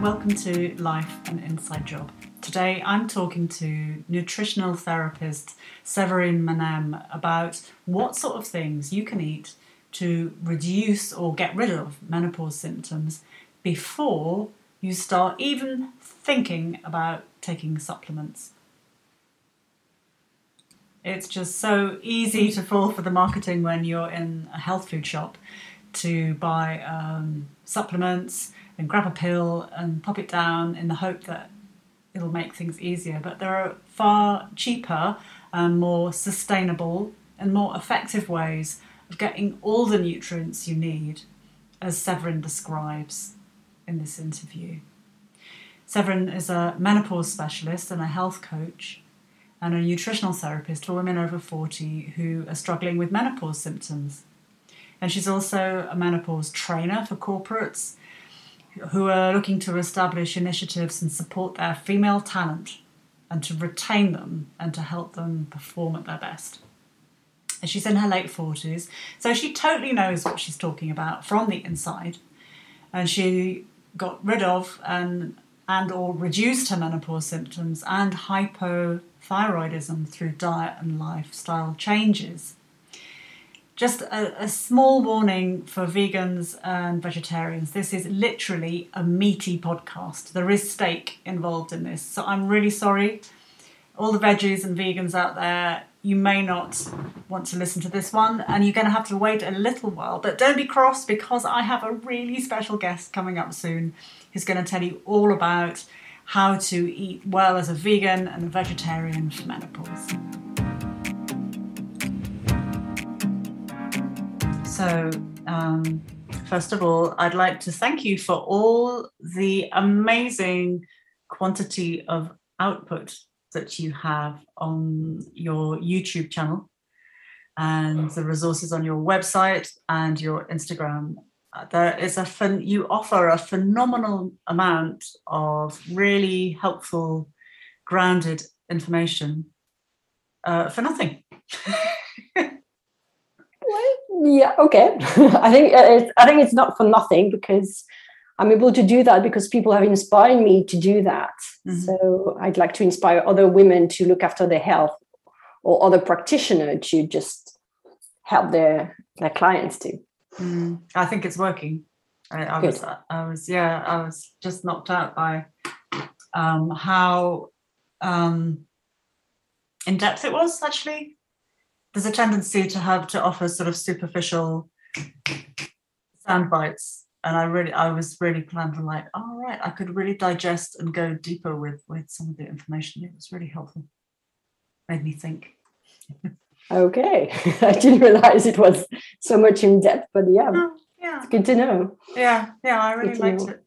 welcome to Life and Inside Job. Today I'm talking to nutritional therapist Severine Menem about what sort of things you can eat to reduce or get rid of menopause symptoms before you start even thinking about taking supplements. It's just so easy to fall for the marketing when you're in a health food shop to buy um, supplements and grab a pill and pop it down in the hope that it'll make things easier. But there are far cheaper and more sustainable and more effective ways of getting all the nutrients you need, as Severine describes in this interview. Severine is a menopause specialist and a health coach and a nutritional therapist for women over 40 who are struggling with menopause symptoms. And she's also a menopause trainer for corporates who are looking to establish initiatives and support their female talent and to retain them and to help them perform at their best. And she's in her late 40s, so she totally knows what she's talking about from the inside. And she got rid of and and or reduced her menopause symptoms and hypothyroidism through diet and lifestyle changes just a, a, small warning for vegans and vegetarians. This is literally a meaty podcast. There is steak involved in this. So I'm really sorry. All the veggies and vegans out there, you may not want to listen to this one and you're going to have to wait a little while. But don't be cross because I have a really special guest coming up soon who's going to tell you all about how to eat well as a vegan and a vegetarian for menopause. So, um, first of all, I'd like to thank you for all the amazing quantity of output that you have on your YouTube channel and the resources on your website and your Instagram. There is a fun, you offer a phenomenal amount of really helpful, grounded information uh, for nothing. yeah okay. I think uh, it's, i think it's not for nothing because i'm able to do that because people have inspired me to do that. Mm-hmm. so i'd like to inspire other women to look after their health or other practitioner to just help their their clients too mm. i think it's working. I, I was i was yeah i was just knocked out by um, how um, in depth it was actually there's a tendency to have to offer sort of superficial sound bites and i really i was really planning like all oh, right i could really digest and go deeper with with some of the information. It was really helpful. Made me think. Okay. I didn't realize it was so much in depth but yeah oh, yeah. it's good to know. Yeah yeah i really liked know. it.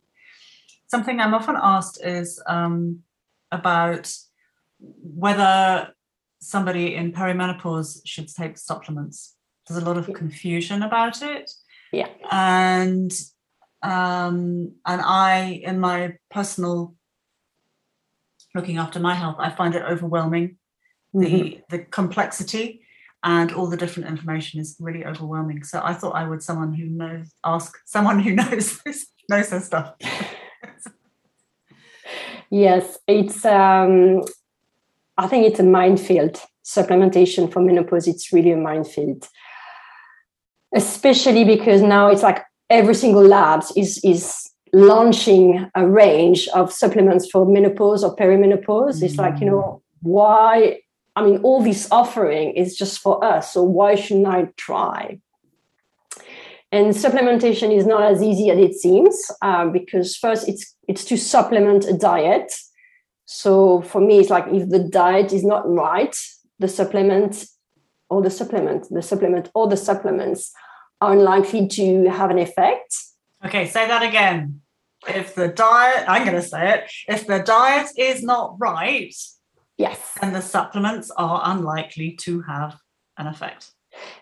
Something i'm often asked is um, about whether somebody in perimenopause should take supplements. There's a lot of confusion about it. Yeah. And um, and I, in my personal looking after my health, I find it overwhelming. Mm-hmm. The the complexity and all the different information is really overwhelming. So I thought I would someone who knows ask someone who knows this knows their stuff. yes, it's um I think it's a minefield. Supplementation for menopause, it's really a minefield. Especially because now it's like every single labs is is launching a range of supplements for menopause or perimenopause. Mm. It's like, you know, why? I mean, all this offering is just for us. So why shouldn't I try? And supplementation is not as easy as it seems uh, because first it's it's to supplement a diet so for me, it's like if the diet is not right, the supplement or the supplement, the supplement or the supplements are unlikely to have an effect. Okay, say that again. If the diet, I'm going to say it, if the diet is not right, yes, and the supplements are unlikely to have an effect.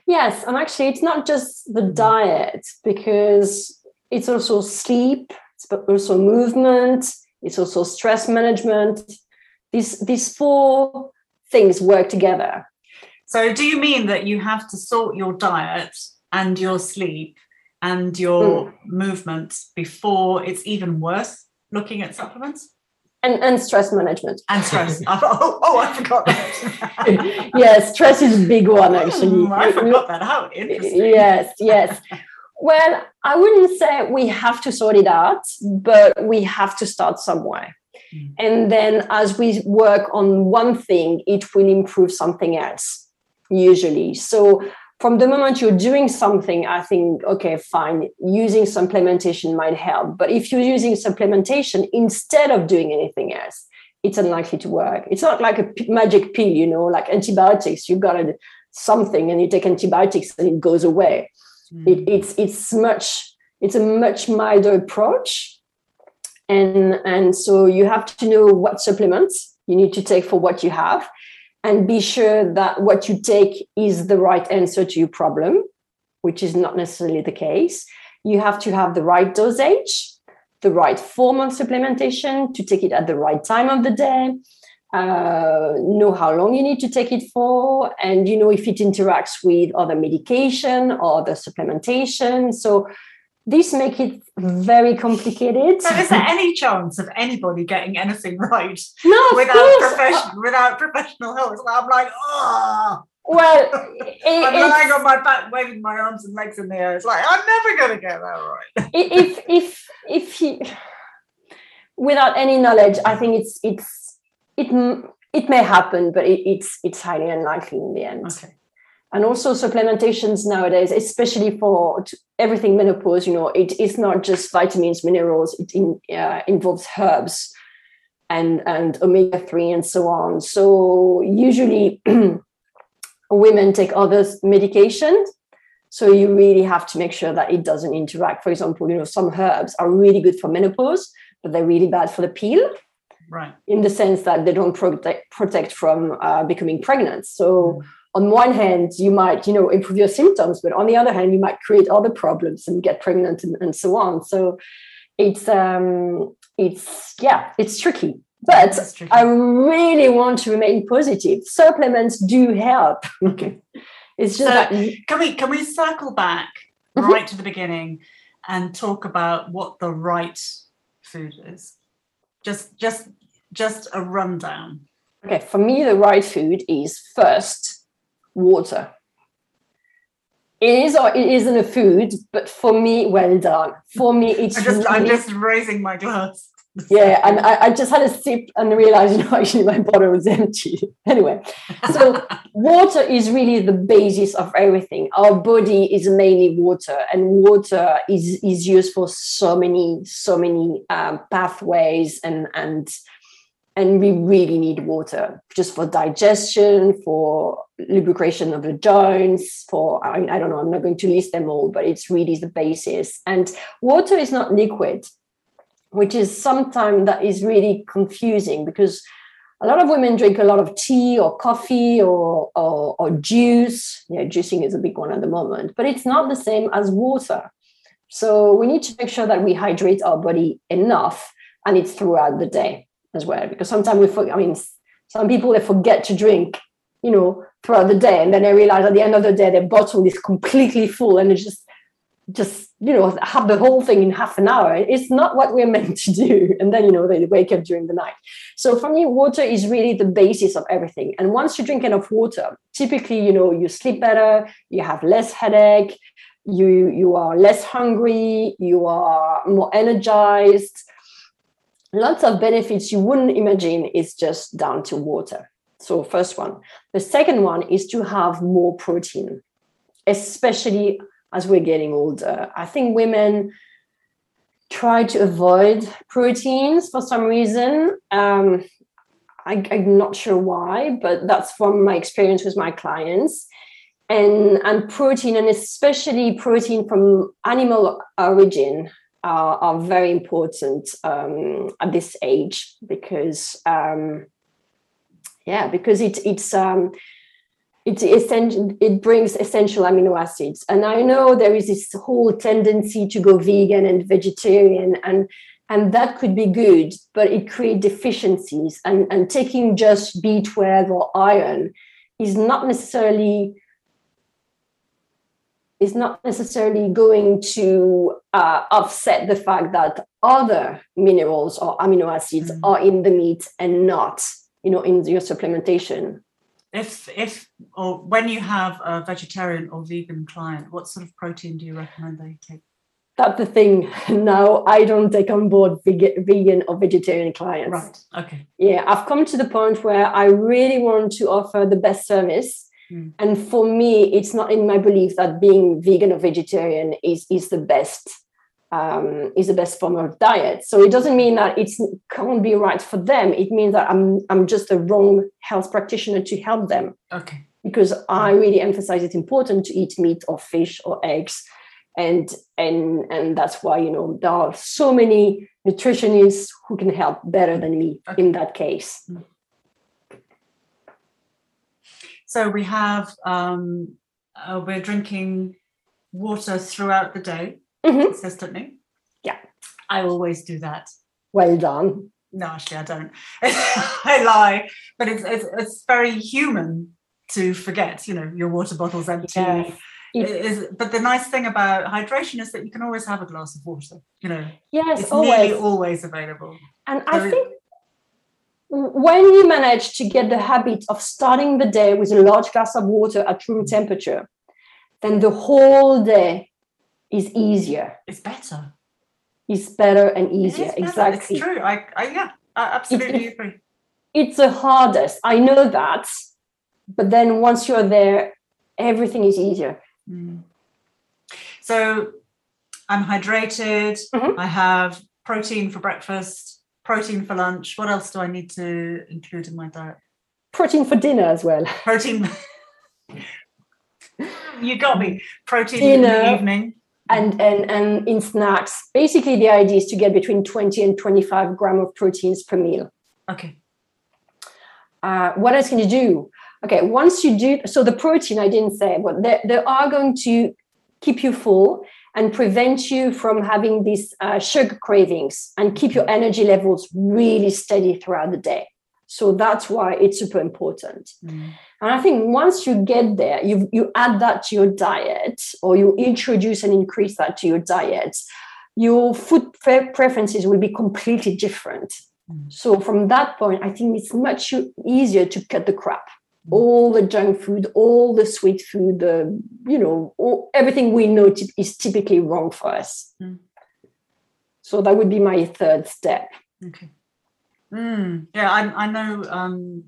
Yes, and actually, it's not just the mm-hmm. diet because it's also sleep, it's also movement, it's also stress management. These these four things work together. So do you mean that you have to sort your diet and your sleep and your mm. movement before it's even worth looking at supplements? And, and stress management. And stress. oh, oh, I forgot that. yes, stress is a big one actually. I forgot that. How interesting. Yes, yes. Well, I wouldn't say we have to sort it out, but we have to start somewhere. Mm. And then as we work on one thing, it will improve something else, usually. So from the moment you're doing something, I think, okay, fine, using supplementation might help. But if you're using supplementation instead of doing anything else, it's unlikely to work. It's not like a magic pill, you know, like antibiotics. You've got something and you take antibiotics and it goes away. Mm. It, it's it's much it's a much milder approach, and and so you have to know what supplements you need to take for what you have and be sure that what you take is the right answer to your problem, which is not necessarily the case. You have to have the right dosage, the right form of supplementation to take it at the right time of the day, uh, know how long you need to take it for, and you know if it interacts with other medication or the supplementation. So this make it very complicated. So is there any chance of anybody getting anything right no, without profession without professional help? I'm like, oh well it, I'm lying on my back waving my arms and legs in the air. It's like I'm never gonna get that right. if if if he without any knowledge, I think it's it's it it may happen, but it, it's it's highly unlikely in the end. Okay. And also supplementations nowadays especially for everything menopause you know it is not just vitamins minerals it in, uh, involves herbs and and omega-3 and so on. So usually women take other medications so you really have to make sure that it doesn't interact. For example you know some herbs are really good for menopause but they're really bad for the pill right. in the sense that they don't protect protect from uh, becoming pregnant. So mm. on one hand you might you know improve your symptoms but on the other hand you might create other problems and get pregnant and, and so on. So it's um it's yeah it's tricky. But tricky. i really want to remain positive. Supplements do help. Okay. It's just so that, can we can we circle back mm-hmm. right to the beginning and talk about what the right food is? Just just just a rundown okay for me the right food is first water. It is or it isn't a food, but for me, well done. For me, it's. I just, I'm just raising my glass. yeah, and I, I, just had a sip and realized, you know, actually my bottle was empty. anyway, so water is really the basis of everything. Our body is mainly water, and water is is used for so many, so many um, pathways and and and we really need water just for digestion for lubrication of the joints for I, I don't know i'm not going to list them all but it's really the basis. And water is not liquid which is sometimes that is really confusing because a lot of women drink a lot of tea or coffee or, or, or juice. Yeah juicing is a big one at the moment but it's not the same as water. So we need to make sure that we hydrate our body enough and it's throughout the day as well because sometimes we forget i mean some people they forget to drink you know throughout the day and then they realize at the end of the day their bottle is completely full and it's just just you know have the whole thing in half an hour. It's not what we're meant to do. And then you know they wake up during the night. So for me water is really the basis of everything. And once you drink enough water typically you know you sleep better you have less headache you you are less hungry you are more energized lots of benefits you wouldn't imagine is just down to water. So, first one. The second one is to have more protein, especially as we're getting older. I think women try to avoid proteins for some reason. Um, I, am not sure why, but that's from my experience with my clients. And, and protein, and especially protein from animal origin, are, are very important um, at this age because um, yeah because it, it's um, it, essential, it brings essential amino acids. And i know there is this whole tendency to go vegan and vegetarian and and that could be good but it creates deficiencies. And and taking just b12 or iron is not necessarily is not necessarily going to uh, offset the fact that other minerals or amino acids mm. are in the meat and not, you know, in your supplementation. If if or when you have a vegetarian or vegan client, what sort of protein do you recommend they take? That's the thing. Now I don't take on board vegan or vegetarian clients. Right. Okay. Yeah, I've come to the point where I really want to offer the best service Mm. And for me, it's not in my belief that being vegan or vegetarian is, is the best um, is the best form of diet. So it doesn't mean that it can't be right for them. It means that I'm I'm just a wrong health practitioner to help them. Okay. Because I really emphasize it's important to eat meat or fish or eggs. And and and that's why you know there are so many nutritionists who can help better than me okay. in that case. Mm. So we have um, uh, we're drinking water throughout the day mm-hmm. consistently. Yeah, I always do that. Well done. No, actually, I don't. I lie, but it's, it's, it's very human to forget. You know, your water bottle's empty. Yes. but the nice thing about hydration is that you can always have a glass of water. You know, yes, it's always. nearly always available. And I think when you manage to get the habit of starting the day with a large glass of water at room temperature, then the whole day is easier. It's better. It's better and easier. Better. Exactly. It's true. I, I yeah, I absolutely it's, agree. It's the hardest. I know that. But then once you're there, everything is easier. Mm. So I'm hydrated. Mm-hmm. I have protein for breakfast protein for lunch. What else do I need to include in my diet? Protein for dinner as well. Protein. you got me. Protein dinner, in the evening. And, and and in snacks. Basically, the idea is to get between 20 and 25 gram of proteins per meal. Okay. Uh, what else can you do? Okay, once you do, so the protein I didn't say, but they, they are going to keep you full and prevent you from having these uh, sugar cravings and keep your energy levels really steady throughout the day. So that's why it's super important. Mm. And I think once you get there, you, you add that to your diet or you introduce and increase that to your diet, your food preferences will be completely different. Mm. So from that point, I think it's much easier to cut the crap all the junk food, all the sweet food, the you know, all, everything we know t- is typically wrong for us. Mm. So that would be my third step. Okay. Mm, yeah, I, I know. Um,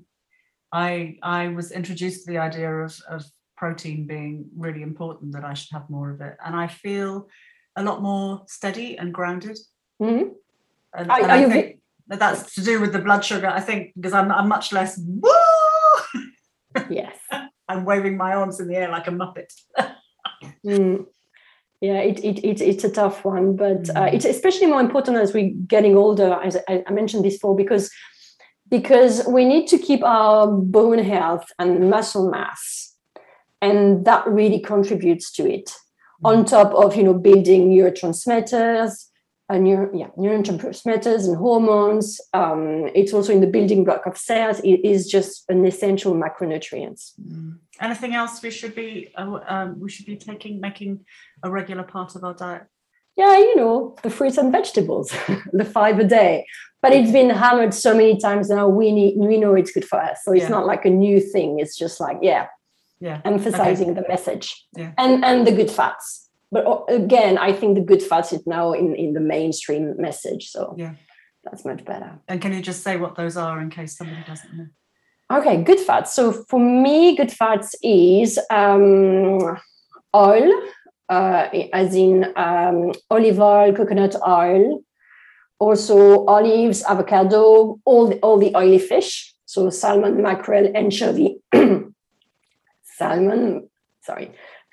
I I was introduced to the idea of of protein being really important. That I should have more of it, and I feel a lot more steady and grounded. Mm-hmm. And, are, and are I think vi- that's to do with the blood sugar. I think because I'm, I'm much less woo yes. I'm waving my arms in the air like a muppet. mm. Yeah, it, it, it, it's a tough one, but uh, mm. it's especially more important as we're getting older, as I, I mentioned before, because because we need to keep our bone health and muscle mass, and that really contributes to it. On top of you know building neurotransmitters, neuro, yeah, neurotransmitters and hormones. Um, it's also in the building block of cells. It is just an essential macronutrient. Mm. Anything else we should be uh, um, we should be taking, making a regular part of our diet? Yeah, you know, the fruits and vegetables, the five a day. But it's been hammered so many times now. We need, we know it's good for us, so it's yeah. not like a new thing. It's just like yeah, yeah, emphasizing okay. the message yeah. and and the good fats but uh, again i think the good fats is now in in the mainstream message so yeah. that's much better. And can you just say what those are in case somebody doesn't know? Okay good fats so for me good fats is um, oil uh, as in um, olive oil coconut oil also olives avocado all the, all the oily fish. So salmon mackerel anchovy. Salmon sorry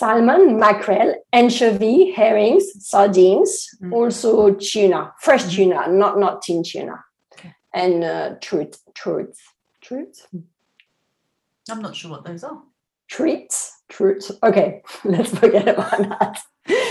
salmon, mackerel, anchovy, herrings, sardines, mm. also tuna, fresh mm. tuna, not not tin tuna, okay. and uh, truth, truth, truth. I'm not sure what those are. Treats, truth. Okay, let's forget about that.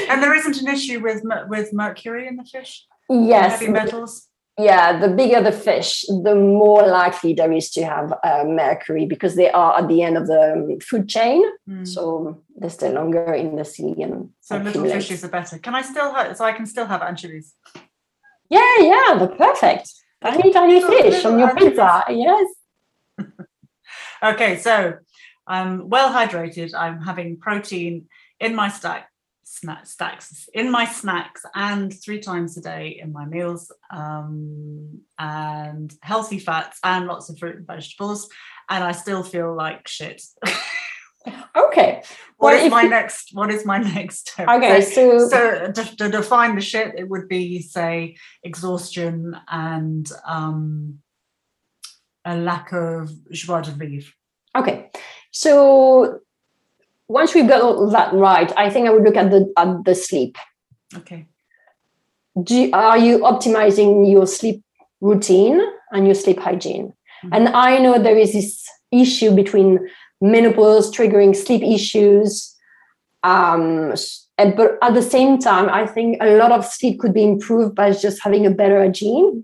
And there isn't an issue with with mercury in the fish. Yes, heavy metals. Yeah, the bigger the fish, the more likely there is to have uh, mercury because they are at the end of the um, food chain. Mm. So they stay longer in the sea and So little fishes are better. Can I still have? So I can still have anchovies. Yeah, yeah, the perfect. Tiny, tiny fish on your pizza. Yes. Okay, so I'm well hydrated. I'm having protein in my stack snack stacks in my snacks and three times a day in my meals um, and healthy fats and lots of fruit and vegetables and i still feel like shit Okay. what Well, is my you- next what is my next step Okay. so, So, so to, to define the shit it would be say exhaustion and um, a lack of joie de vivre okay. So once we've got all that right, I think I would look at the at the sleep. okay do are you optimizing your sleep routine and your sleep hygiene Mhm. and i know there is this issue between menopause triggering sleep issues um and- but at the same time i think a lot of sleep could be improved by just having a better hygiene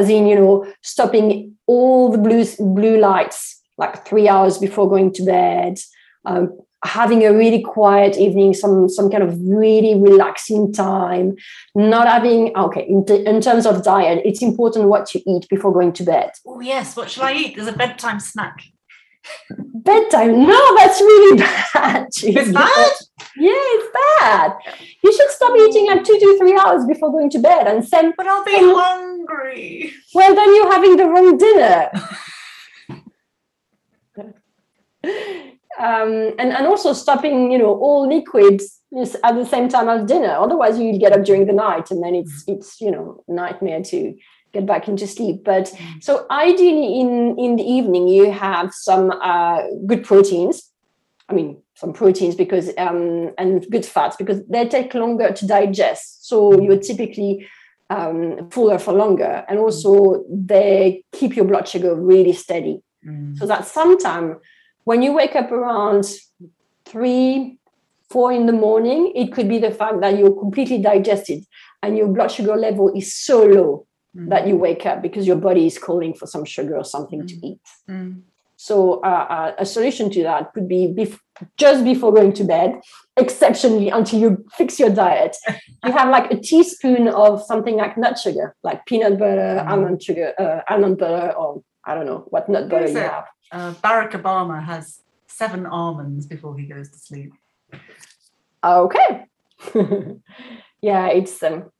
as in you know stopping all the blue blue lights like three hours before going to bed um, having a really quiet evening some some kind of really relaxing time not having okay in, t- in terms of diet it's important what you eat before going to bed. Oh yes what shall i eat? There's a bedtime snack. Bedtime? No that's really bad it's bad? Yeah it's bad. You should stop eating at two to three hours before going to bed and same but i'll be Um, hungry. Well then you're having the wrong dinner um, and, and also stopping you know all liquids at the same time as dinner. Otherwise you'll get up during the night and then it's it's you know nightmare to get back into sleep. But Mm. so ideally in in the evening you have some uh, good proteins. I mean some proteins because um, and good fats because they take longer to digest. So you're typically um, fuller for longer. And also they keep your blood sugar really steady. Mm. so that sometime when you wake up around three, four in the morning, it could be the fact that you're completely digested and your blood sugar level is so low Mm. that you wake up because your body is calling for some sugar or something to Mm. eat. Mm. So uh, uh, a solution to that could be bef- just before going to bed, exceptionally until you fix your diet. you have like a teaspoon of something like nut sugar, like peanut butter, Mm. almond sugar, uh, almond butter, or I don't know what nut butter you it? have. Uh, Barack Obama has seven almonds before he goes to sleep. Okay. yeah, it's um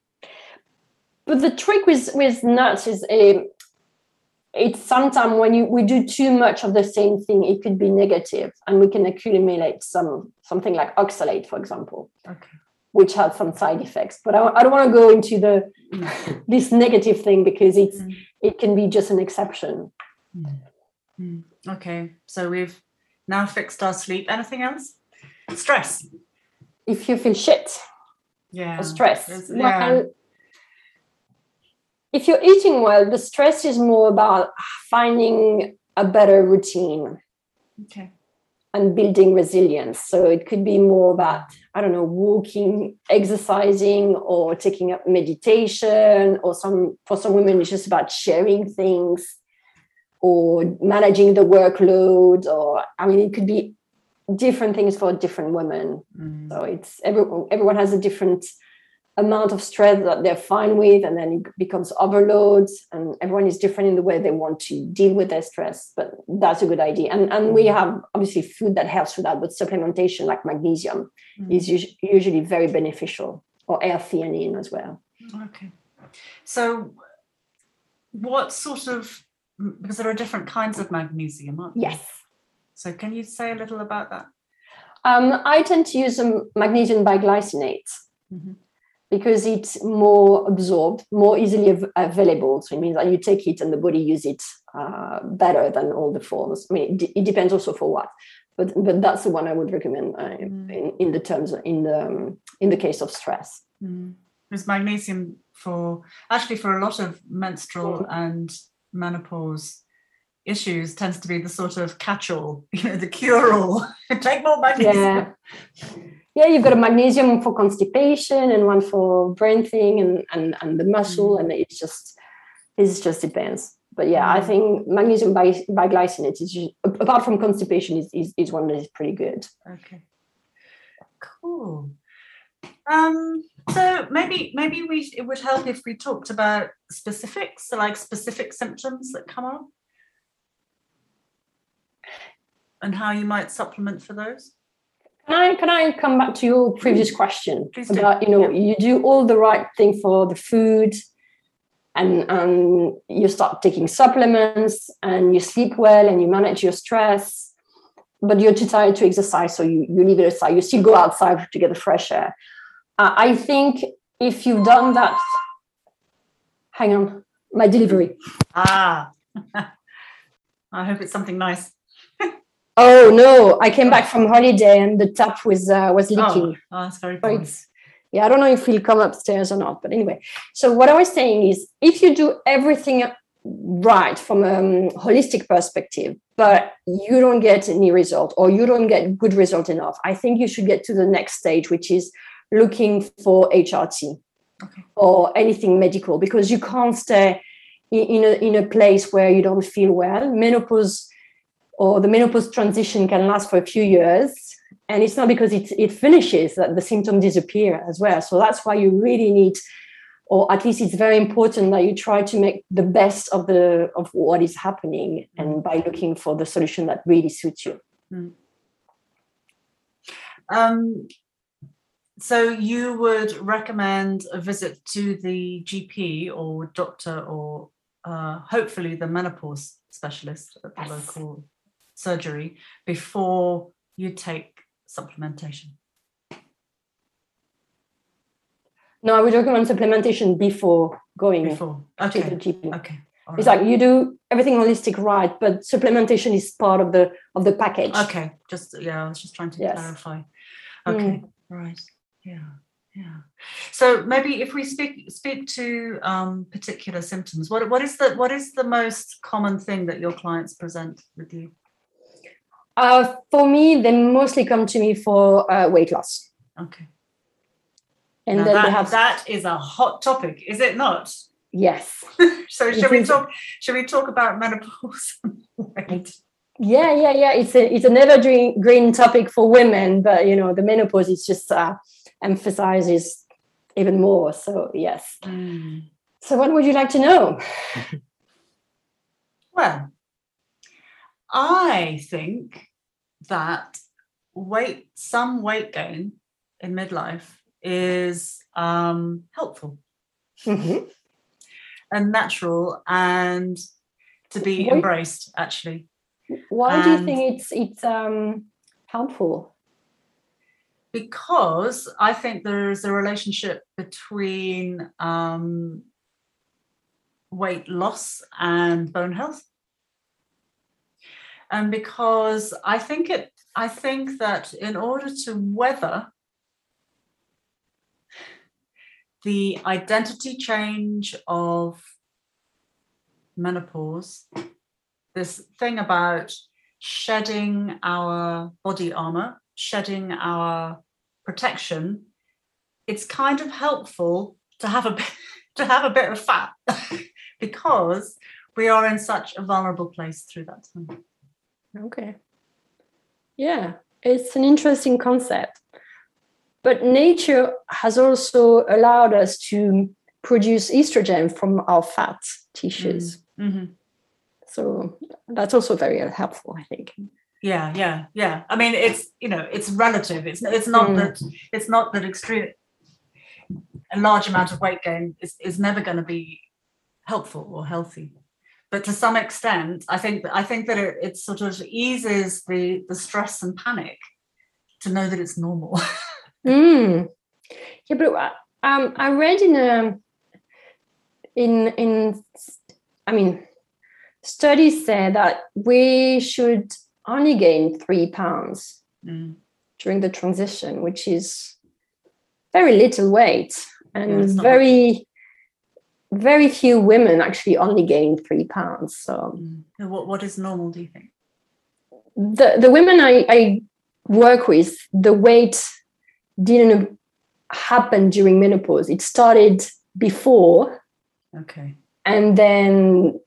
but the trick with with nuts is a it's sometimes when you we do too much of the same thing, it could be negative and we can accumulate some something like oxalate, for example, Okay. Which has some side effects. But I, I don't want to go into the this negative thing because it's Mm. it can be just an exception. Mm. Okay. So we've now fixed our sleep. Anything else? Stress. If you feel shit, Yeah. stress. It's- yeah. Well, if you're eating well, the stress is more about finding a better routine Okay. And building resilience. So it could be more about, I don't know, walking, exercising, or taking up meditation, or some for some women, it's just about sharing things or managing the workload, or I mean, it could be different things for different women. Mm. So it's every, everyone has a different amount of stress that they're fine with, and then it becomes overloads, and everyone is different in the way they want to deal with their stress. But that's a good idea. And and we have obviously food that helps with that, but supplementation like magnesium Mm. is us- usually very beneficial, or L-theanine as well. Okay. So, what sort of because there are different kinds of magnesium, aren't there? Yes. So, can you say a little about that? Um, I tend to use um, magnesium bisglycinate Mhm. Because it's more absorbed, more easily av- available. So it means that you take it and the body use it uh, better than all the forms. I mean, it, d- it depends also for what, but but that's the one I would recommend uh, Mm. in, in the terms in the um, in the case of stress. Mm. There's magnesium for actually for a lot of menstrual and menopause issues tends to be the sort of catch-all, you know, the cure-all. Take more magnesium. Yeah. Yeah, you've got a magnesium for constipation and one for brain thing and and, and the muscle, and it's just it just depends. But yeah, I think magnesium by bisglycinate is just, apart from constipation is, is, is one that is pretty good. Okay. Cool. Um, so maybe maybe we it would help if we talked about specifics, so like specific symptoms that come up, and how you might supplement for those. Can I can I come back to your previous question Please do. about you know Yeah. you do all the right thing for the food, and and you start taking supplements and you sleep well and you manage your stress, but you're too tired to exercise, so you you leave it aside. You still go outside to get the fresh air. Uh, I think if you've done that, hang on, my delivery. Ah, I hope it's something nice. Oh no, I came back from holiday and the tap was uh, was leaking. Oh, oh, that's very So yeah, I don't know if he'll come upstairs or not. But anyway, so what I was saying is if you do everything right from a um, holistic perspective, but you don't get any result or you don't get good result enough, I think you should get to the next stage, which is looking for HRT Okay. or anything medical because you can't stay in a in a place where you don't feel well. Menopause or the menopause transition can last for a few years. And it's not because it, it finishes that the symptoms disappear as well. So that's why you really need or at least it's very important that you try to make the best of the of what is happening and by looking for the solution that really suits you. Um, so you would recommend a visit to the GP or doctor or uh, hopefully the menopause specialist at the Yes. local surgery before you take supplementation. no i would recommend supplementation before going Before, to the okay, gp okay. all it's right. like you do everything holistic right but supplementation is part of the of the package Okay, just yeah, I was just trying to Yes. clarify. Okay, right. Yeah, yeah. So maybe if we speak speak to um, particular symptoms, what what is the what is the most common thing that your clients present with you? Uh, for me they mostly come to me for uh, weight loss Okay. and then that, have that is a hot topic, is it not? yes So should we talk should we talk about menopause weight? Yeah, yeah, yeah. It's a it's an evergreen green topic for women, but you know the menopause is just uh, emphasizes even more. So yes. Mm. So what would you like to know? Well, I think that weight, some weight gain in midlife is um, helpful Mhm. and natural and to be Weight- embraced, actually. Why do you think it's it's um, helpful? Because I think there's a relationship between um, weight loss and bone health. And because I think it, I think that in order to weather the identity change of menopause, this thing about shedding our body armor, shedding our protection, it's kind of helpful to have a bit, to have a bit of fat because we are in such a vulnerable place through that time. Okay. Yeah, it's an interesting concept. But nature has also allowed us to produce estrogen from our fat tissues. Mhm. So that's also very helpful, I think. Yeah, yeah, yeah. I mean, it's you know, it's relative. It's it's not Mm. that it's not that extreme. A large amount of weight gain is is never going to be helpful or healthy, but to some extent, I think I think that it, it sort of eases the the stress and panic to know that it's normal. Mm. Yeah, but uh, um, I read in a in in I mean, studies say that we should only gain three pounds Mm. during the transition, which is very little weight, and Yeah, very very few women actually only gain three pounds. So Mm. What what is normal? Do you think? the the women I, I work with, the weight didn't happen during menopause. It started before, Okay. and then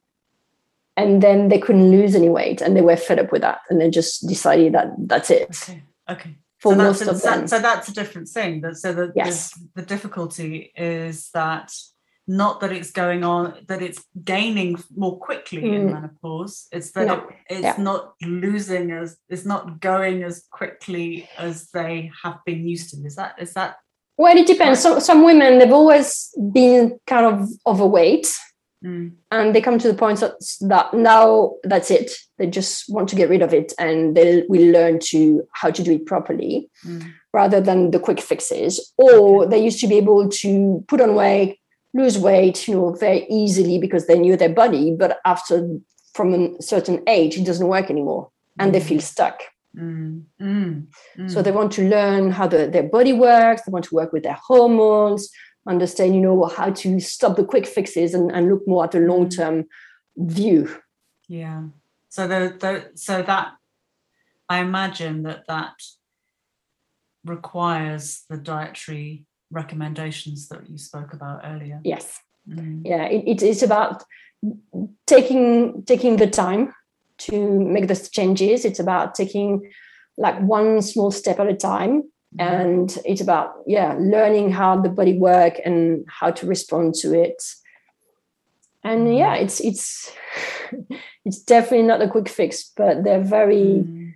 and then they couldn't lose any weight and they were fed up with that and they just decided that that's it okay okay for so most that's a, of them so that's a different thing that so the, Yes. the the difficulty is that not that it's going on that it's gaining more quickly in Mm. menopause. It's that No. it, it's Yeah. not losing as it's not going as quickly as they have been used to. Is that is that well it depends. some, some women they've always been kind of overweight mm, and they come to the point that, that now that's it. They just want to get rid of it and they will learn to how to do it properly mm, rather than the quick fixes. Or they used to be able to put on weight lose weight you know very easily because they knew their body but after from a certain age it doesn't work anymore and they feel stuck. Mm, mm, mm. so they want to learn how the, their body works they want to work with their hormones understand you know how to stop the quick fixes and, and look more at the long-term view. Yeah. So the, the so that I imagine that that requires the dietary recommendations that you spoke about earlier. yes. Mm, yeah it, it is about taking taking the time to make the changes. It's about taking like one small step at a time. And it's about yeah learning how the body work and how to respond to it. And yeah it's it's it's definitely not a quick fix but they're very mm,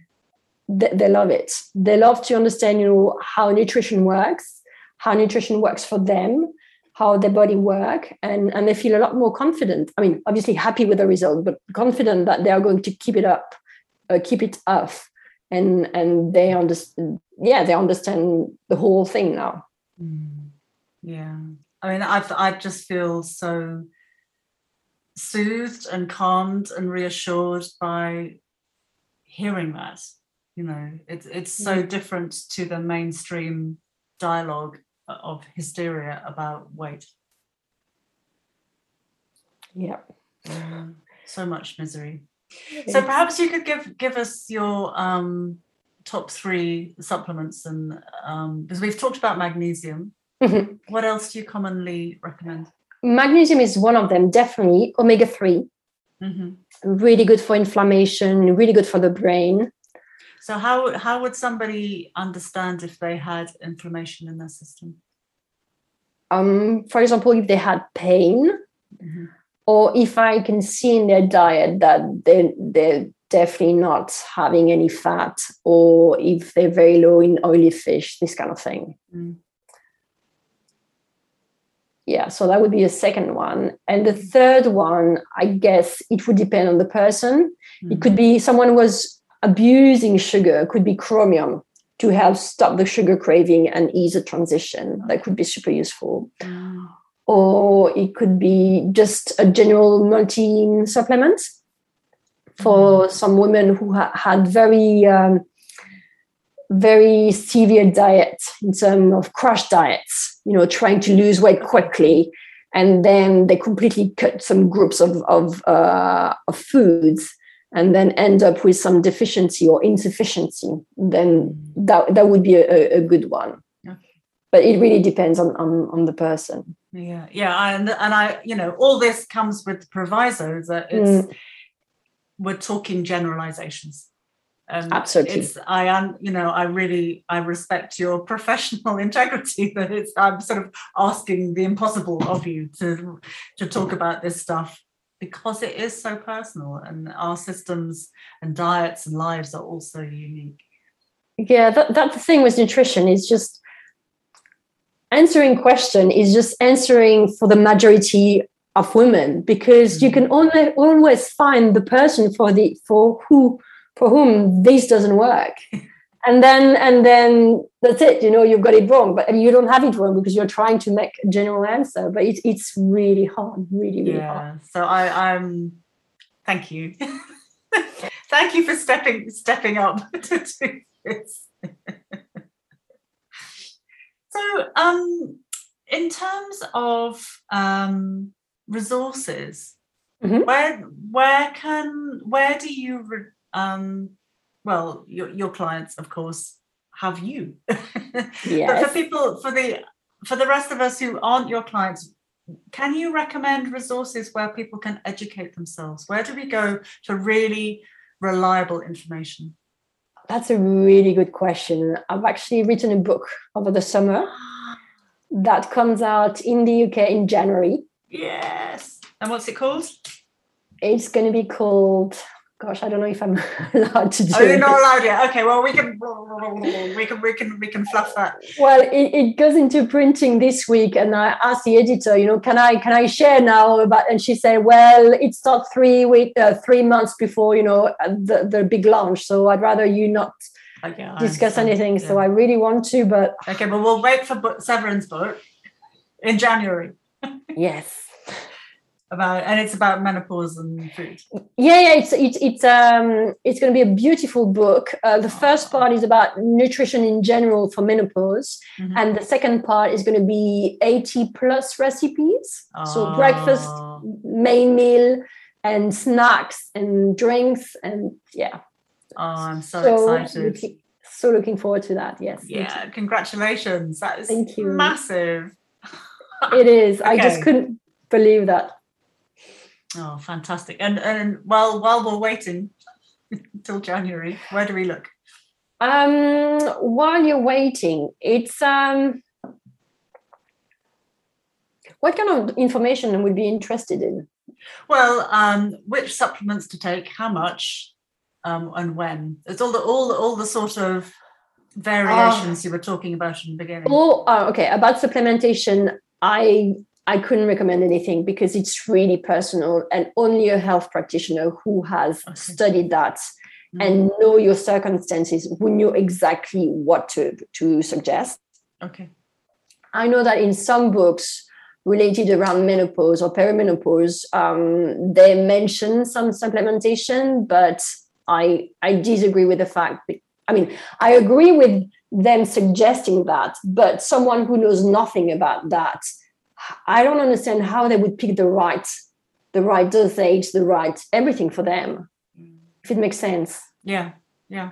they, they love it. They love to understand you know how nutrition works how nutrition works for them how their body work and and they feel a lot more confident i mean obviously happy with the result but confident that they are going to keep it up uh, keep it up and and they understand yeah they understand the whole thing now mm. Yeah. I mean, I I just feel so soothed and calmed and reassured by hearing that. You know, it's it's so different to the mainstream dialogue of hysteria about weight. yeah Mm, so much misery. So perhaps you could give give us your um, top three supplements, and um, because we've talked about magnesium. Mhm. What else do you commonly recommend? magnesium is one of them definitely omega-3 hmm really good for inflammation really good for the brain So how how would somebody understand if they had inflammation in their system? um, for example if they had pain Mhm. or if I can see in their diet that they they're definitely not having any fat, or if they're very low in oily fish, this kind of thing. Mm. Yeah, so that would be a second one. And the third one, I guess it would depend on the person. It Mm. could be someone who was abusing sugar, could be chromium to help stop the sugar craving and ease the transition. That could be super useful. Mm. or it could be just a general multi supplement for some women who ha- had very um, very severe diet in terms of crash diets you know trying to lose weight quickly and then they completely cut some groups of of, uh, of foods and then end up with some deficiency or insufficiency then that, that would be a, a good one Okay. but it really depends on, on, on the person Yeah, yeah, and and I, you know, all this comes with the proviso that it's Mm. we're talking generalizations. Um, Absolutely. It's I am, you know, I really I respect your professional integrity that it's I'm sort of asking the impossible of you to to talk about this stuff because it is so personal and our systems and diets and lives are also unique. yeah that, that's the thing with nutrition is just answering question is just answering for the majority of women because you can mm-hmm. only always find the person for the for who for whom this doesn't work and then and then that's it you know you've got it wrong but you don't have it wrong because you're trying to make a general answer but it, it's really hard really really hard. so i i'm thank you. Thank you for stepping stepping up to do this. So um in terms of um resources Mhm. where where can where do you re- um well your, your clients of course have you but for people for the for the rest of us who aren't your clients can you recommend resources where people can educate themselves? Where do we go to really reliable information? That's a really good question. I've actually written a book over the summer that comes out in the UK in January. Yes. And what's it called? It's going to be called gosh, I don't know if I'm allowed to do. Oh, you're not allowed yet. Okay, well, we can we can we can we can fluff that. Well, it, it goes into printing this week, and I asked the editor, you know, can I can I share now about? And she said, well, it's not three week uh, three months before you know the the big launch, so I'd rather you not. Okay, discuss anything. Yeah. So I really want to, but okay, but we'll wait for Severine's book in January. yes about and it's about menopause and food. Yeah yeah it's it's it's um it's going to be a beautiful book. Uh, the first part is about nutrition in general for menopause. Mm-hmm. and the second part is going to be 80 plus recipes. Oh. so breakfast main meal and snacks and drinks and yeah. Oh i'm so, so excited. looking, so looking forward to that yes. Yeah congratulations. That is thank you. massive. It is. Okay. i just couldn't believe that Oh, fantastic! And and while while we're waiting till January, where do we look? Um, while you're waiting, it's um, what kind of information would be interested in? Well, um, which supplements to take, how much, um, and when. It's all the all the, all the sort of variations uh, you were talking about in the beginning. Oh, uh, okay. About supplementation, I I couldn't recommend anything because it's really personal and only a health practitioner who has okay. studied that mm-hmm. and know your circumstances will know exactly what to, to suggest. Okay. I know that in some books related around menopause or perimenopause, um, they mention some supplementation, but I I disagree with the fact. That, I mean, I agree with them suggesting that, but someone who knows nothing about that I don't understand how they would pick the right, the right dosage, the right everything for them. Mm. If it makes sense. Yeah, yeah.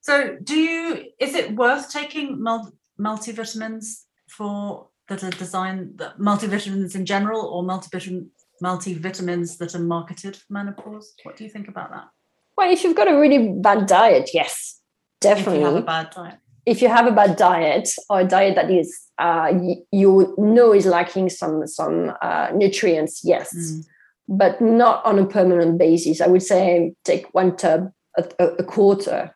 So, do you? Is it worth taking multivitamins for that are designed that multivitamins in general, or multivitamin multivitamins that are marketed for menopause? What do you think about that? Well, if you've got a really bad diet, yes, definitely. If you have a bad diet if you have a bad diet or a diet that is uh, you know is lacking some some uh, nutrients, yes, mm. but not on a permanent basis. I would say take one tub a, a, quarter,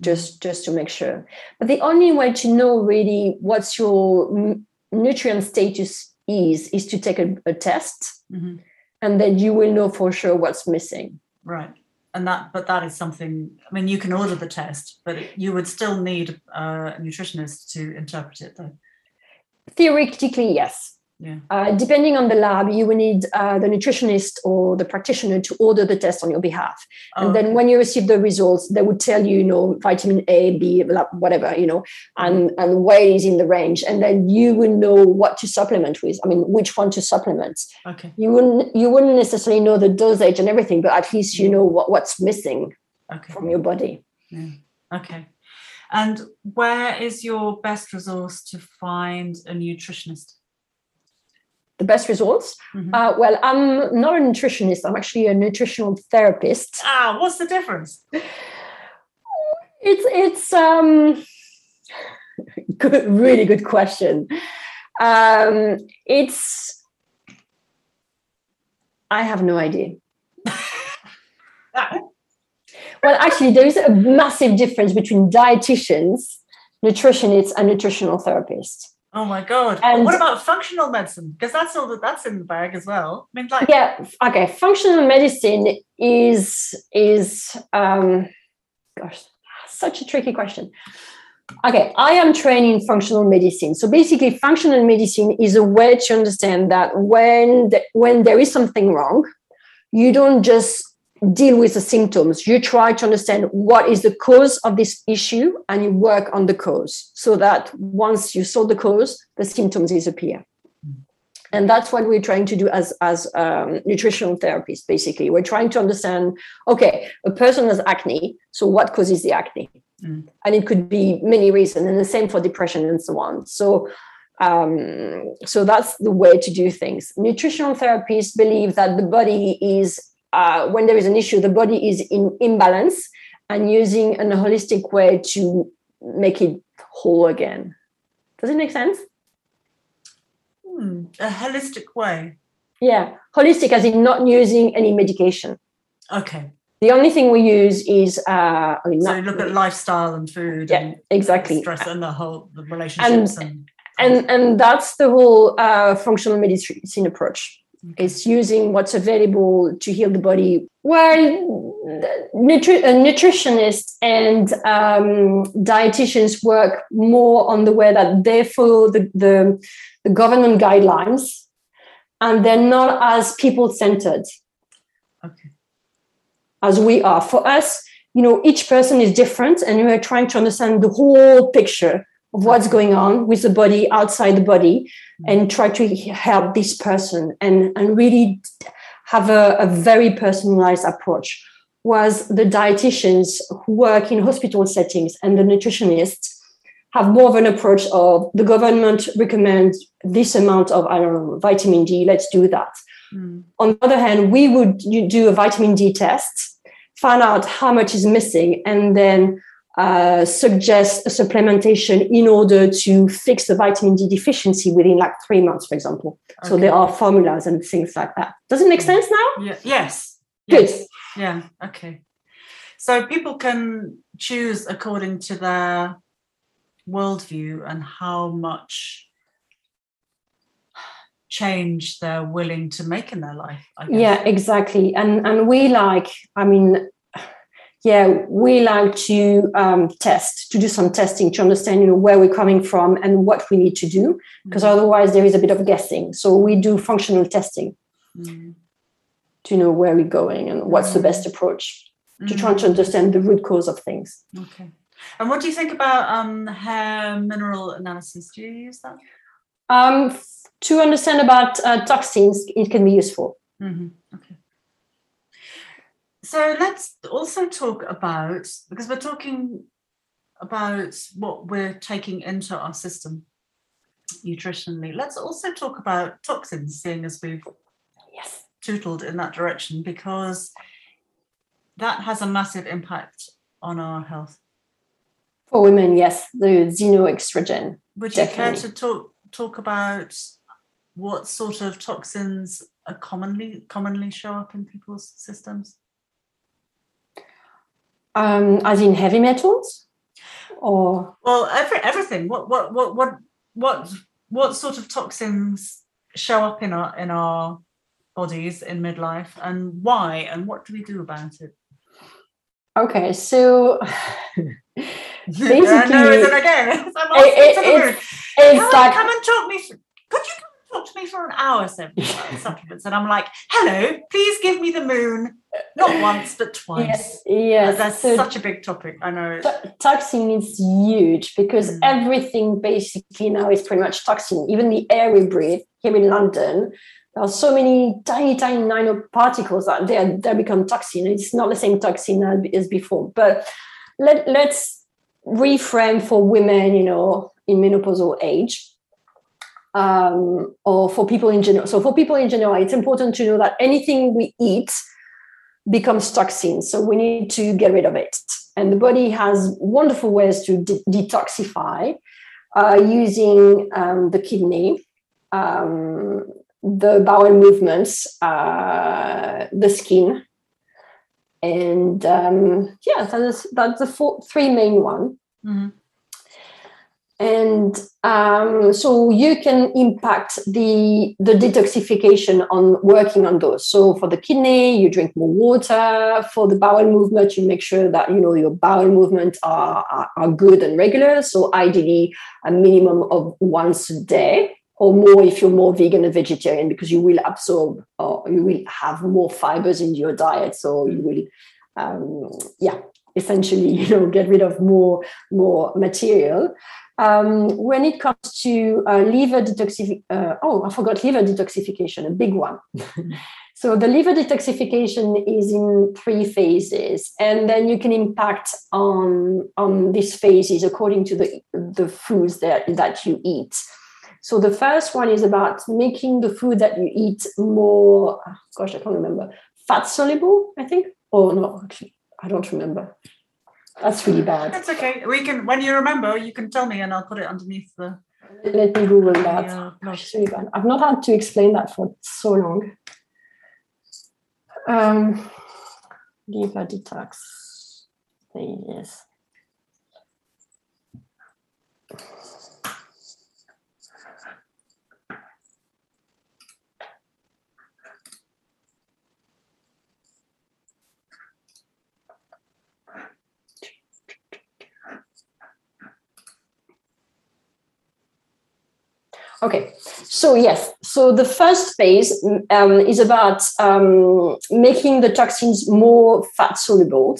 just just to make sure. But the only way to know really what's your nutrient status is is to take a, a test, mm-hmm. and then you will know for sure what's missing. Right and that but that is something i mean you can order the test but you would still need a nutritionist to interpret it though. Theoretically yes yeah. Uh, depending on the lab, you will need uh, the nutritionist or the practitioner to order the test on your behalf. Oh, and then okay. when you receive the results, they would tell you, you know, vitamin A, B, whatever, you know, and, and where is in the range. And then you will know what to supplement with. I mean, which one to supplement. Okay. You wouldn't you wouldn't necessarily know the dosage and everything, but at least you know what, what's missing okay. from your body. Yeah. Okay. And where is your best resource to find a nutritionist? The best results. Mm-hmm. Uh, well, I'm not a nutritionist. I'm actually a nutritional therapist. Ah, what's the difference? It's it's um, good, really good question. Um, it's I have no idea. well, actually, there is a massive difference between dietitians, nutritionists, and nutritional therapists. Oh my god! And what about functional medicine? Because that's all that that's in the bag as well. I mean, like yeah, okay. Functional medicine is is um, gosh, such a tricky question. Okay, I am trained in functional medicine. So basically, functional medicine is a way to understand that when the, when there is something wrong, you don't just deal with the symptoms. You try to understand what is the cause of this issue and you work on the cause so that once you solve the cause, the symptoms disappear. And that's what we're trying to do as, as um, nutritional therapists, basically. We're trying to understand okay, a person has acne, so what causes the acne? Mm. And it could be many reasons, and the same for depression and so on. So Um, so that's the way to do things. Nutritional therapists believe that the body is, uh, when there is an issue, the body is in imbalance and using a holistic way to make it whole again. Does it make sense? Hmm, a holistic way. Yeah, holistic as in not using any medication. Okay. The only thing we use is uh, I mean, So look at lifestyle and food. yeah, and exactly. Stress and the whole the relationships and, and and that's the whole uh, functional medicine approach it's using what's available to heal the body well nutri- uh, nutritionists and um, dietitians work more on the way that they follow the, the, the government guidelines and they're not as people centered okay. as we are. For us, you know, each person is different, and we are trying to understand the whole picture of what's going on with the body outside the body and try to help this person and, and really have a, a very personalized approach. Was the dietitians who work in hospital settings and the nutritionists have more of an approach of the government recommends this amount of I don't know vitamin D, let's do that. Mm. On the other hand, we would do a vitamin D test, find out how much is missing, and then uh, suggest a supplementation in order to fix the vitamin D deficiency within like three months, for example. So there are formulas and things like that. Does it make sense now? Yeah. Yes. Good. Yes. Yeah. Okay. So people can choose according to their worldview and how much change they're willing to make in their life. I guess. Yeah, exactly. And and we like, I mean, yeah, we like to um, test, to do some testing to understand, you know, where we're coming from and what we need to do, because Mm. otherwise there is a bit of guessing. So we do functional testing Mm. to know where we're going and what's the best approach to try to understand the root cause of things. Okay. And what do you think about um, hair mineral analysis? Do you use that? Um, to understand about uh, toxins, it can be useful. hmm Okay. So let's also talk about because we're talking about what we're taking into our system nutritionally. Let's also talk about toxins, seeing as we've Yes. tootled in that direction, because that has a massive impact on our health. For women, yes, the xenoestrogen. Would you care to talk talk about what sort of toxins are commonly commonly show up in people's systems? Um, as in heavy metals? Or Well, every, everything. What what what what what what sort of toxins show up in our in our bodies in midlife, and why, and what do we do about it? okay, so Basically, no, again? I'm it- it- asking to the moon. it's it's like come and talk me. Through, could you come and talk to me for an hour, supplements? And I'm like, hello, please give me the moon, not once but twice. yes, yes. That's so such a big topic. I know. to- toxin is huge because Mm. everything basically now is pretty much toxin. Even the air we breathe here in London, there are so many tiny, tiny nanoparticles that they they become toxin. It's not the same toxin as as before. But let let's reframe for women, you know, in menopausal age. Um, or for people in general. So for people in general, it's important to know that anything we eat becomes toxin. So we need to get rid of it. And the body has wonderful ways to de- detoxify uh, using um, the kidney, um, the bowel movements, uh, the skin. And um, yeah, that's, that's the four, three main one. Mhm. And um, so you can impact the the detoxification on working on those. So for the kidney, you drink more water. For the bowel movement, you make sure that you know your bowel movements are, are, are good and regular. So ideally, a minimum of once a day or more if you're more vegan and vegetarian, because you will absorb or you will have more fibers in your diet. So you will, um, yeah, essentially, you know, get rid of more more material. Um, when it comes to uh, liver detoxification, uh, oh, I forgot liver detoxification, a big one. so the liver detoxification is in three phases, and then you can impact on on these phases according to the the foods that that you eat. So the first one is about making the food that you eat more, gosh, I can't remember, fat soluble, I think. Oh, no, actually, I don't remember. That's really bad. That's okay. We can, when you remember, you can tell me and I'll put it underneath the. Let me Google that. Yeah, Gosh, it's really bad. I've not had to explain that for so long. Um, liver detox. Yes. Okay, so yes, so the first phase um, is about um, making the toxins more fat soluble.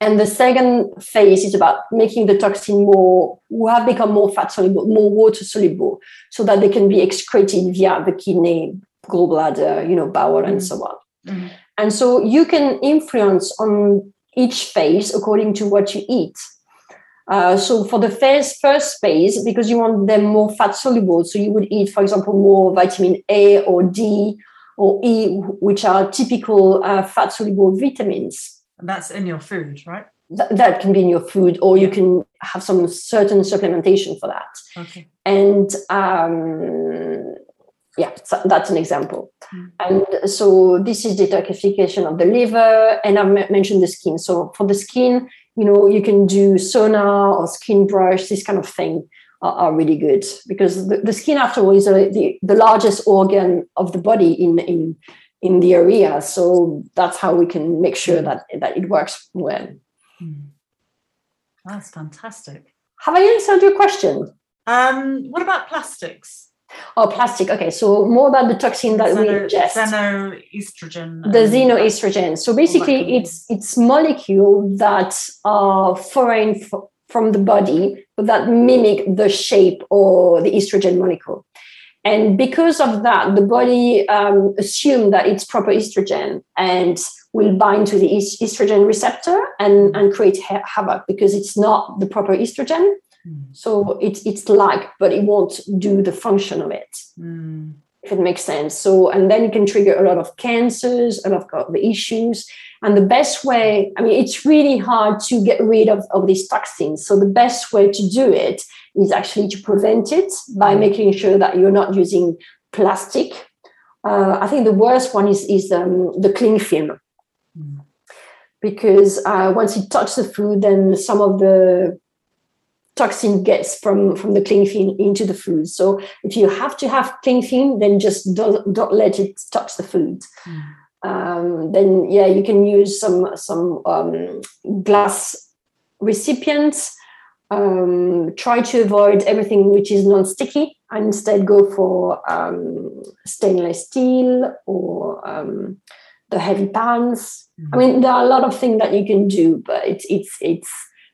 And the second phase is about making the toxin more, who have become more fat soluble, more water soluble, so that they can be excreted via the kidney, gallbladder, you know, bowel, and so on. Mm-hmm. And so you can influence on each phase according to what you eat. Uh, so for the first first phase, because you want them more fat soluble, so you would eat, for example, more vitamin A or D or E, which are typical uh, fat soluble vitamins. And that's in your food, right? Th- that can be in your food, or you can have some certain supplementation for that. Okay. And um, yeah, so that's an example. Mm. And so this is detoxification of the liver, and I m- mentioned the skin. So for the skin, you know, you can do sauna or skin brush, this kind of thing are, are really good because the, the skin, after all, is a, the, the largest organ of the body in, in, in the area. So that's how we can make sure that, that it works well. Mm. That's fantastic. Have I answered your question? Um, what about plastics? Oh, plastic. Okay, so more about the toxin that we Xeno- ingest. Xenoestrogen. the xenoestrogen. So basically, it's it's molecule that are foreign f- from the body, but that mimic the shape or the estrogen molecule. And because of that, the body um, assume that it's proper estrogen and will bind to the est- estrogen receptor and, and create ha- havoc because it's not the proper estrogen. Mm. So it's it's like, but it won't do the function of it Mm. if it makes sense. So, and then it can trigger a lot of cancers, a lot of the issues. And the best way, I mean, it's really hard to get rid of, of these toxins. So, the best way to do it is actually to prevent it by making sure that you're not using plastic. Uh, I think the worst one is, is um, the cling film Mm. because uh, once it touches the food, then some of the toxin gets from from the cling film into the food. So if you have to have cling film, then just don't don't let it touch the food. Mm. Um, then yeah, you can use some some um, glass recipients. Um, try to avoid everything which is non-sticky and instead go for um, stainless steel or um, the heavy pans. I mean, there are a lot of things that you can do, but it's it's it's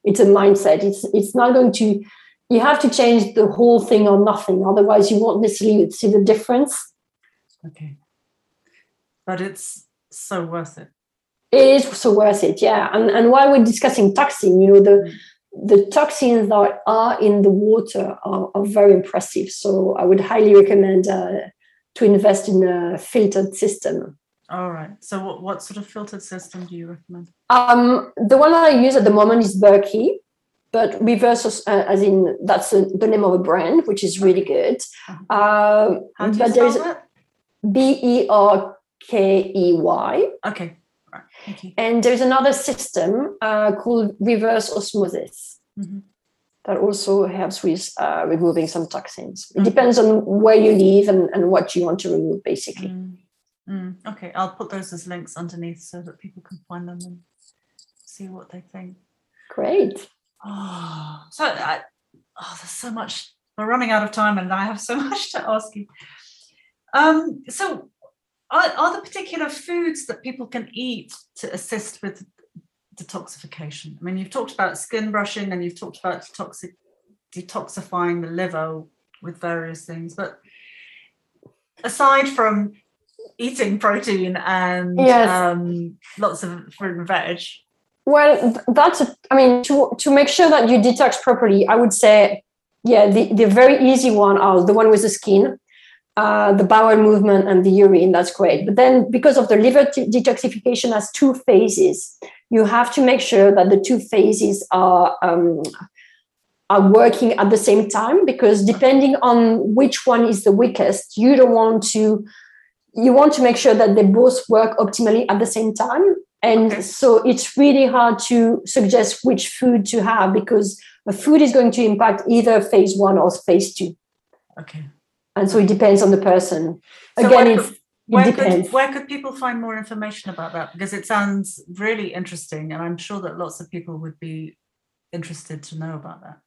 it's a mindset. It's it's not going to. You have to change the whole thing or nothing. Otherwise, you won't necessarily see the difference. Okay. But it's so worth it. It is so worth it, yeah. And and while we're discussing toxin, you know the the toxins that are in the water are, are very impressive. So I would highly recommend uh, to invest in a filtered system. All right. So what, what sort of filtered system do you recommend? Um, the one I use at the moment is Berkey, but reverse uh, as in that's the, the name of a brand, which is really good. Um, How do you spell? B E R K E Y, Okay. Right. Thank you. and there's another system uh, called reverse osmosis Mhm. that also helps with uh, removing some toxins. It Mhm. depends on where you live and, and what you want to remove, basically. Mm. Mm. Okay. I'll put those as links underneath so that people can find them and see what they think. Great. Oh, so I, oh, there's so much. We're running out of time, and I have so much to ask you. Um, so, are, are there particular foods that people can eat to assist with detoxification? I mean, you've talked about skin brushing, and you've talked about detoxi- detoxifying the liver with various things, but aside from eating protein and Yes. um, lots of fruit and veg, Well, that's, I mean, to, to make sure that you detox properly, I would say yeah, the, the very easy one are the one with the skin, uh, the bowel movement, and the urine. That's great. But then, because of the liver t- detoxification has two phases, you have to make sure that the two phases are um, are working at the same time. Because depending on which one is the weakest, you don't want to. You want to make sure that they both work optimally at the same time. And Okay. so it's really hard to suggest which food to have because the food is going to impact either phase one or phase two. Okay. And so it depends on the person. So Again, where it's, could- it Where depends. could, where could people find more information about that? Because it sounds really interesting, and I'm sure that lots of people would be interested to know about that.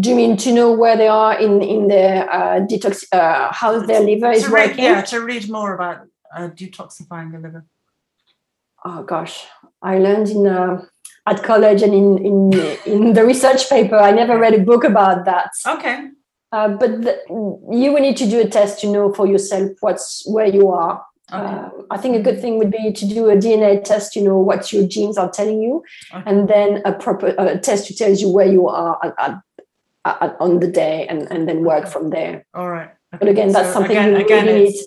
Do you mean to know where they are in in their uh, detox, uh, how their liver is read, working? yeah, to read more about uh, detoxifying the liver. Oh gosh, I learned in uh, at college and in in in the research paper. I never read a book about that. Okay. Uh, but the, you will need to do a test to know for yourself what's where you are. Okay. Uh, I think a good thing would be to do a DNA test. You know what your genes are telling you, Okay. and then a proper test to tells you where you are at, at, on the day, and and then work from there. All right. But again, that's So something again, you again, really it's, need.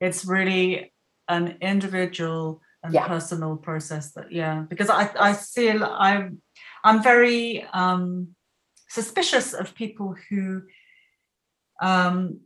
it's really an individual and Yeah. personal process that yeah because i i feel i'm i'm very um suspicious of people who um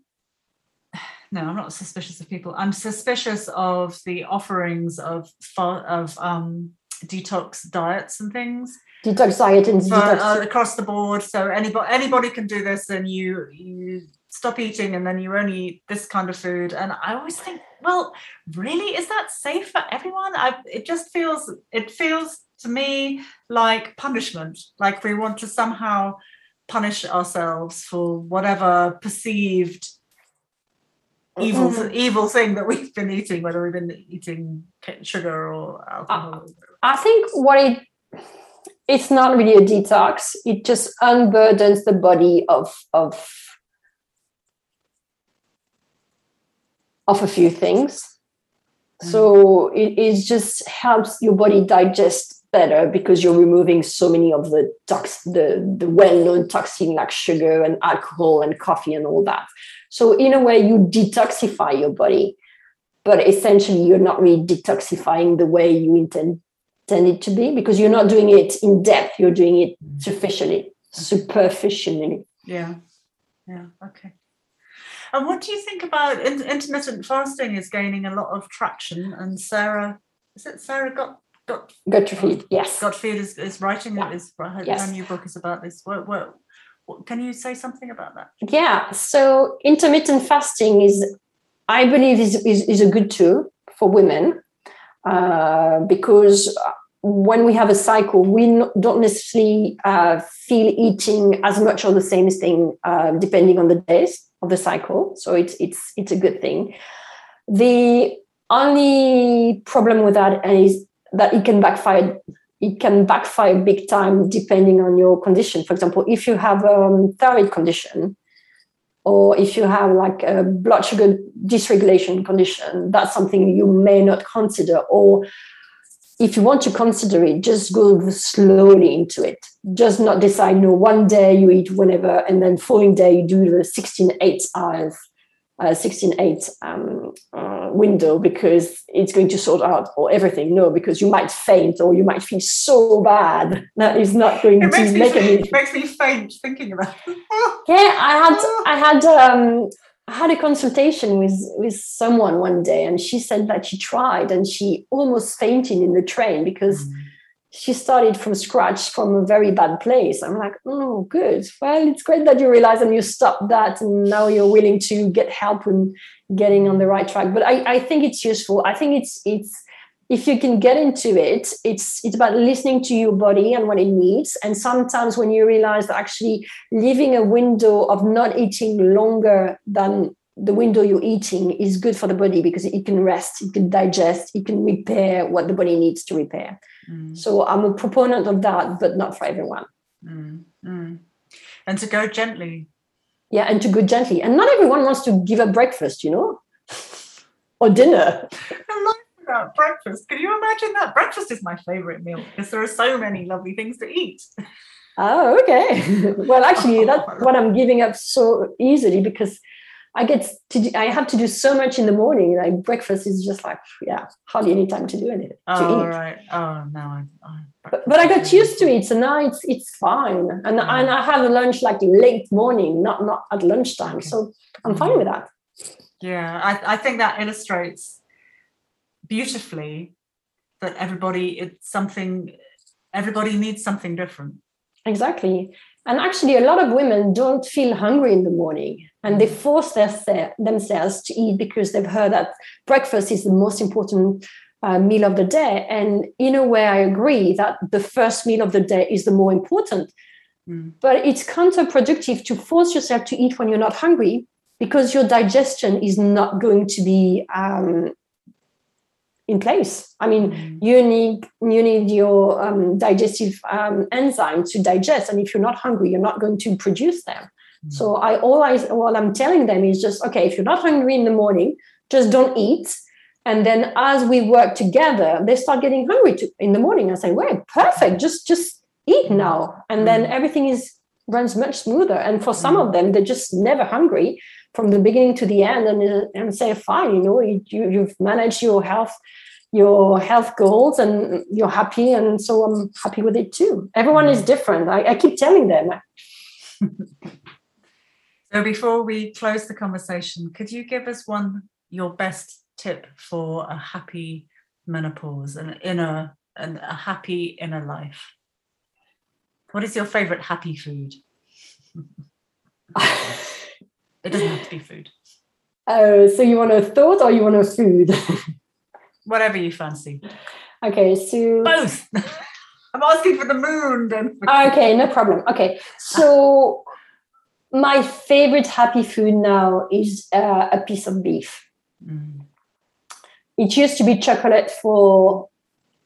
no i'm not suspicious of people i'm suspicious of the offerings of of um detox diets and things Detox diet and detox. uh, across the board. So anybody anybody can do this, and you you stop eating, and then you only eat this kind of food. And I always think, well, really, is that safe for everyone? I it just feels it feels to me like punishment, like we want to somehow punish ourselves for whatever perceived evil Mhm. evil thing that we've been eating, whether we've been eating sugar or alcohol. I think what it it's not really a detox. It just unburdens the body of of of a few things. So it, it just helps your body digest better because you're removing so many of the tox the, the well-known toxin like sugar and alcohol and coffee and all that. So in a way you detoxify your body, but essentially you're not really detoxifying the way you intend intend it to be because you're not doing it in depth, you're doing it superficially, superficially. Yeah. Yeah. Okay. And what do you think about in- intermittent fasting? Is gaining a lot of traction, and Sara, is it Sara got got Gut yes. Gottfried is, is writing Yeah. Is her, Yes. her new book is about this. What, what, what can you say something about that? Yeah. So intermittent fasting is, I believe, is is, is a good tool for women uh, because when we have a cycle, we don't necessarily uh, feel eating as much or the same thing uh, depending on the days of the cycle. So it's it's it's a good thing. The only problem with that is that it can backfire. It can backfire big time depending on your condition. For example, if you have a um, thyroid condition, or if you have like a blood sugar dysregulation condition, that's something you may not consider. Or if you want to consider it, just go slowly into it. Just not decide, no, one day you eat whenever, and then following day you do the 16 8 hours, uh, 16 8 um, uh, window because it's going to sort out or everything. No, because you might faint or you might feel so bad that is not going It to makes me make any it makes me faint thinking about. It. yeah i had i had um i had a consultation with with someone one day and she said that she tried and she almost fainted in the train because she started from scratch from a very bad place. I'm like oh good. Well it's great that you realize and you stopped that and now you're willing to get help and getting on the right track. But i i think it's useful. I think it's it's if you can get into it it's it's about listening to your body and what it needs. And sometimes when you realize that actually leaving a window of not eating longer than the window you're eating is good for the body because it can rest it can digest it can repair what the body needs to repair Mm, so i'm a proponent of that but not for everyone mm, mm. And to go gently. yeah and to go gently and not everyone wants to give up breakfast you know or dinner I like about breakfast. Can you imagine that? Breakfast is my favorite meal because there are so many lovely things to eat. Oh, okay. well, actually, that's what I'm giving up so easily because I get to do, I have to do so much in the morning. Like breakfast is just like yeah, hardly any time to do anything. Oh right. Oh no. I, I, but, but, I got used to it, so now it's it's fine. And yeah. and I have a lunch like late morning, not not at lunchtime. Okay. So I'm fine mm-hmm. with that. Yeah, I, I think that illustrates beautifully that everybody it's something everybody needs something different. Exactly. And actually, a lot of women don't feel hungry in the morning and they force their, themselves to eat because they've heard that breakfast is the most important uh, meal of the day. And in a way, I agree that the first meal of the day is the more important. Mm. But it's counterproductive to force yourself to eat when you're not hungry because your digestion is not going to be um, in place. I mean, mm. you need you need your um, digestive um, enzyme to digest, and if you're not hungry, you're not going to produce them. Mm. So I always what I'm telling them is just okay. If you're not hungry in the morning, just don't eat. And then as we work together, they start getting hungry to, in the morning. I say, "Well, perfect. Just just eat mm. now," and then mm. everything is runs much smoother. And for some of them, they're just never hungry from the beginning to the end and, and say, fine, you know, you, you've managed your health your health goals and you're happy and so i'm happy with it too everyone is different i, I keep telling them so before we close the conversation could you give us one your best tip for a happy menopause and inner and a happy inner life what is your favorite happy food It doesn't have to be food. Oh, so you want a thought or you want a food? Whatever you fancy. Okay, so both. I'm asking for the moon. Then. okay, no problem. Okay, so my favorite happy food now is uh, a piece of beef. Mm. It used to be chocolate for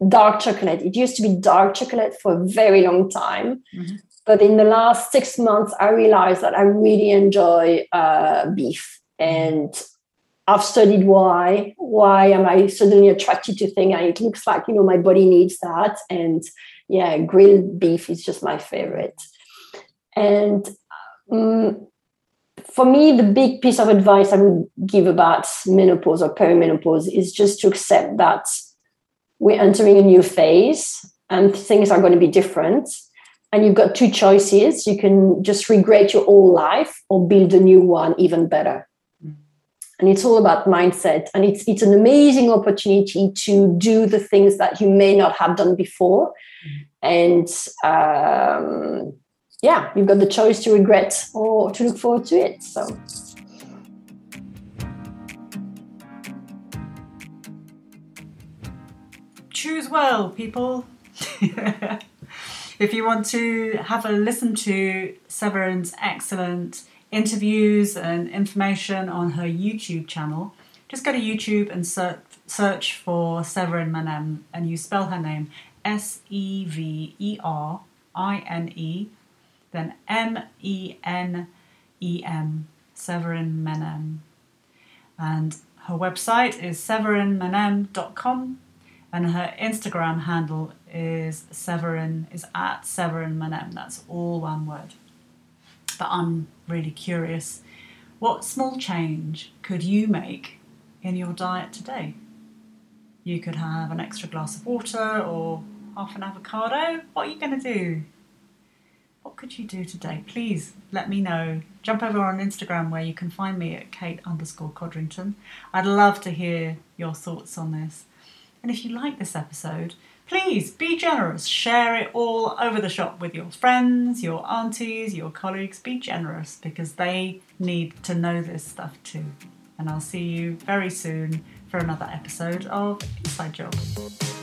dark chocolate. It used to be dark chocolate for a very long time. Mm-hmm. But in the last six months, I realized that I really enjoy uh, beef. And I've studied why. Why am I suddenly attracted to things? And it looks like, you know, my body needs that. And yeah, grilled beef is just my favorite. And um, for me, the big piece of advice I would give about menopause or perimenopause is just to accept that we're entering a new phase and things are going to be different. And you've got two choices. You can just regret your old life or build a new one even better. Mm. and it's all about mindset. And it's it's an amazing opportunity to do the things that you may not have done before. Mm. and um, yeah you've got the choice to regret or to look forward to it so. Choose well people. If you want to have a listen to Severine's excellent interviews and information on her YouTube channel, just go to YouTube and search, for Severine Menem and you spell her name S E V E R I N E, then M E N E M, Severine Menem. And her website is severinemenem.com and her Instagram handle is Severine is at Severine Menem. That's all one word. But I'm really curious. What small change could you make in your diet today? You could have an extra glass of water or half an avocado. What are you going to do? What could you do today? Please let me know. Jump over on Instagram where you can find me at Kate underscore Codrington. I'd love to hear your thoughts on this. And if you like this episode, please be generous. Share it all over the shop with your friends, your aunties, your colleagues. Be generous because they need to know this stuff too. And I'll see you very soon for another episode of Inside Job.